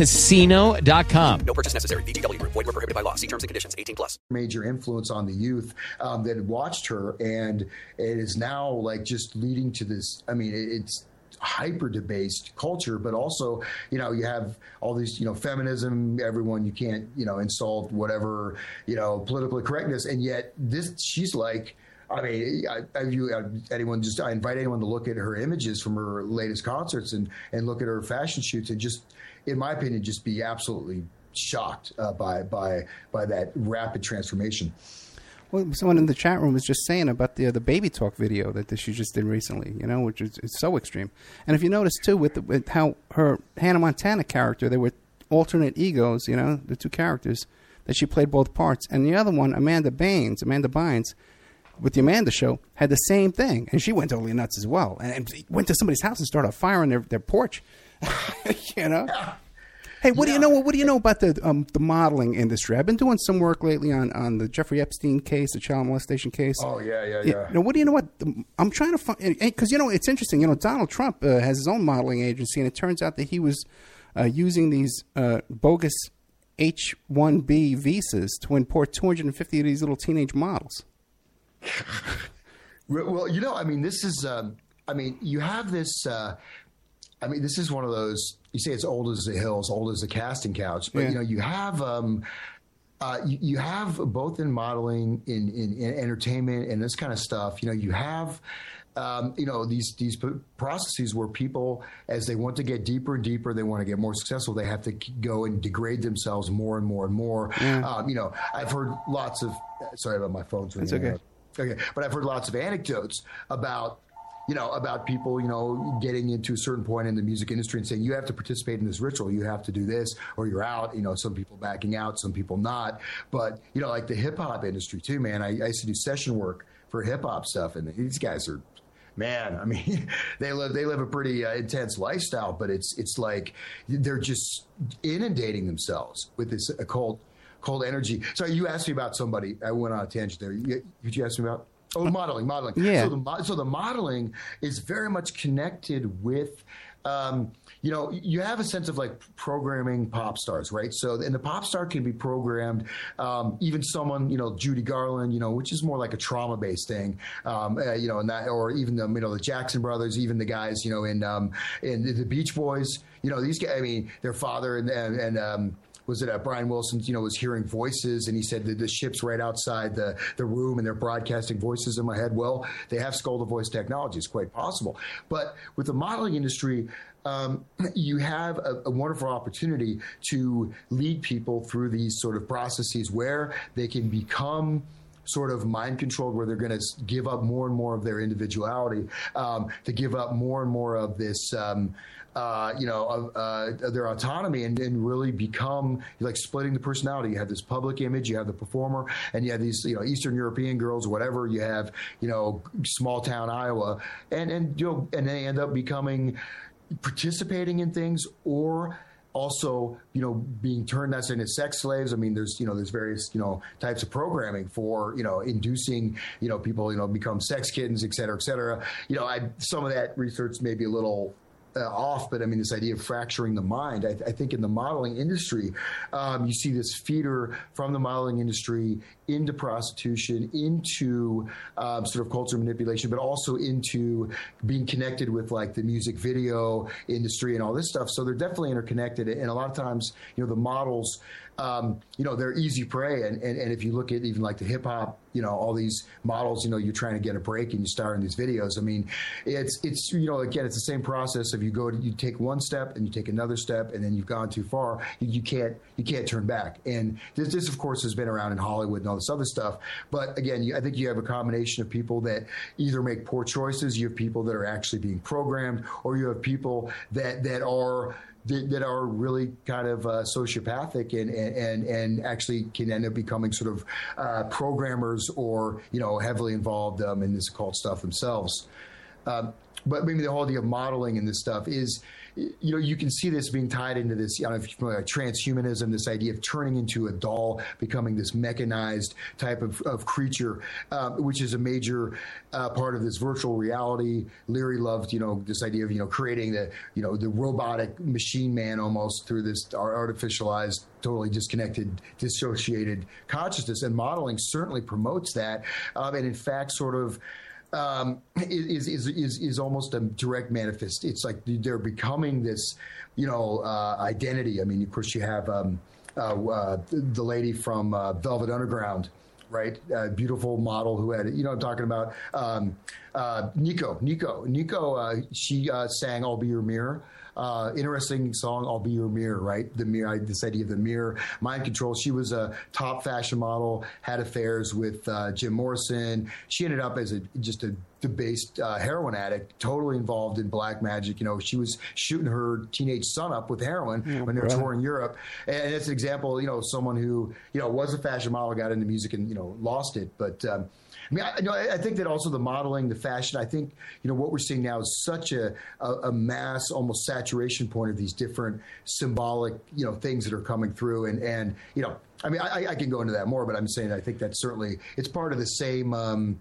ChumbaCasino.com. No purchase necessary. VGW Group. Void were prohibited by law. See terms and conditions. 18 plus. Major influence on the youth um, that watched her, and it is now like just leading to this. I mean, it's hyper debased culture, but also, you know, you have all these, you know, feminism, everyone, you can't, you know, insult whatever, you know, political correctness. And yet this, she's like, I mean, I, I view uh, anyone just I invite anyone to look at her images from her latest concerts and and look at her fashion shoots and just, in my opinion, just be absolutely shocked uh, by by by that rapid transformation. Well, someone in the chat room was just saying about the uh, the baby talk video that, that she just did recently. You know, which is, is so extreme. And if you notice too, with, the, with how her Hannah Montana character, they were alternate egos. You know, the two characters that she played both parts, and the other one, Amanda Baines, Amanda Bynes with the Amanda show had the same thing, and she went totally nuts as well, and, and went to somebody's house and started a fire on their their porch. you know. Hey, what yeah. do you know? What do you know about the um, the modeling industry? I've been doing some work lately on, on the Jeffrey Epstein case, the child molestation case. Oh yeah, yeah, yeah. You know, what do you know? What I'm trying to find because you know it's interesting. You know, Donald Trump uh, has his own modeling agency, and it turns out that he was uh, using these uh, bogus H-1B visas to import 250 of these little teenage models. well, you know, I mean, this is, um, I mean, you have this. I mean, this is one of those. You say it's old as the hills, old as the casting couch, but yeah. you know, you have. Um, uh, you, you, have both in modeling, in, in, in, entertainment, and this kind of stuff. You know, you have, um, you know, these these processes where people, as they want to get deeper and deeper, they want to get more successful. They have to go and degrade themselves more and more and more. Yeah. Um, you know, I've heard lots of. Sorry about my phone. It's okay. Out. Okay, but I've heard lots of anecdotes about you know, about people, you know, getting into a certain point in the music industry and saying you have to participate in this ritual, you have to do this, or you're out. You know, some people backing out, some people not. But you know, like the hip hop industry too, man. I, I used to do session work for hip hop stuff, and these guys are man, I mean, they live they live a pretty uh, intense lifestyle, but it's it's like they're just inundating themselves with this occult cold energy. So you asked me about somebody. I went on a tangent there. You, you ask me about? Oh, modeling, modeling. Yeah. So the, so the modeling is very much connected with. Um, you know, you have a sense of like programming pop stars, right? So, and the pop star can be programmed. Um, even someone, you know, Judy Garland, you know, which is more like a trauma based thing, um, uh, you know, and that, or even the, you know, the Jackson brothers, even the guys, you know, in um, in the Beach Boys, you know, these guys. I mean, their father and and, and um, was it uh, Brian Wilson, you know, was hearing voices and he said that the ship's right outside the, the room and they're broadcasting voices in my head. Well, they have skull to voice technology. It's quite possible. But with the modeling industry, um, you have a, a, wonderful opportunity to lead people through these sort of processes where they can become sort of mind controlled where they're going to give up more and more of their individuality um, to give up more and more of this um, uh, you know, uh, their autonomy and, and really become like splitting the personality. You have this public image, you have the performer, and you have these, you know, Eastern European girls, whatever. You have, you know, small town Iowa, and and you know, and they end up becoming participating in things or also, you know, being turned as into sex slaves. I mean, there's, you know, there's various, you know, types of programming for, you know, inducing, you know, people, you know, become sex kittens, et cetera, et cetera. You know, I, some of that research may be a little uh, off, but I mean, this idea of fracturing the mind. I, I think in the modeling industry, um, you see this feeder from the modeling industry into prostitution, into um, sort of culture manipulation, but also into being connected with like the music video industry and all this stuff. So they're definitely interconnected. And a lot of times, you know, the models um, you know, they're easy prey. And, and, and if you look at even like the hip hop, you know, all these models, you know, you're trying to get a break and you star in these videos. I mean, it's, it's, you know, again, it's the same process of you go to, you take one step and you take another step and then you've gone too far. You, you can't, you can't turn back. And this, this, of course, has been around in Hollywood and all this other stuff. But again, you, I think you have a combination of people that either make poor choices, you have people that are actually being programmed, or you have people that, that are, that, that are really kind of uh, sociopathic and, and and actually can end up becoming sort of uh, programmers or you know heavily involved um, in this occult stuff themselves. Um, but maybe the whole idea of modeling and this stuff is you know, you can see this being tied into this, you know, transhumanism, this idea of turning into a doll, becoming this mechanized type of, of creature, um, which is a major uh, part of this virtual reality. Leary loved, you know, this idea of, you know, creating the, you know, the robotic machine man almost through this artificialized totally disconnected, dissociated consciousness. And modeling certainly promotes that. Um, and in fact, sort of um, is, is, is, is almost a direct manifest. It's like they're becoming this, you know, uh, identity. I mean, of course, you have um, uh, uh, the lady from uh, Velvet Underground, right? Uh, beautiful model who had, you know, I'm talking about um, uh, Nico. Nico. Nico. she sang "I'll Be Your Mirror." uh, interesting song, I'll Be Your Mirror, right? The mirror, this idea of the mirror, mind control. She was a top fashion model, had affairs with uh, Jim Morrison. She ended up as a just a debased uh, heroin addict, totally involved in black magic. You know, she was shooting her teenage son up with heroin yeah, when they were right. touring Europe. And it's an example, you know, someone who, you know, was a fashion model, got into music and, you know, lost it. But, um, I mean, I, you know, I think that also the modeling, the fashion. I think you know what we're seeing now is such a, a, a mass, almost saturation point of these different symbolic, you know, things that are coming through, and and you know, I mean, I, I can go into that more, but I'm saying I think that's certainly it's part of the same. Um,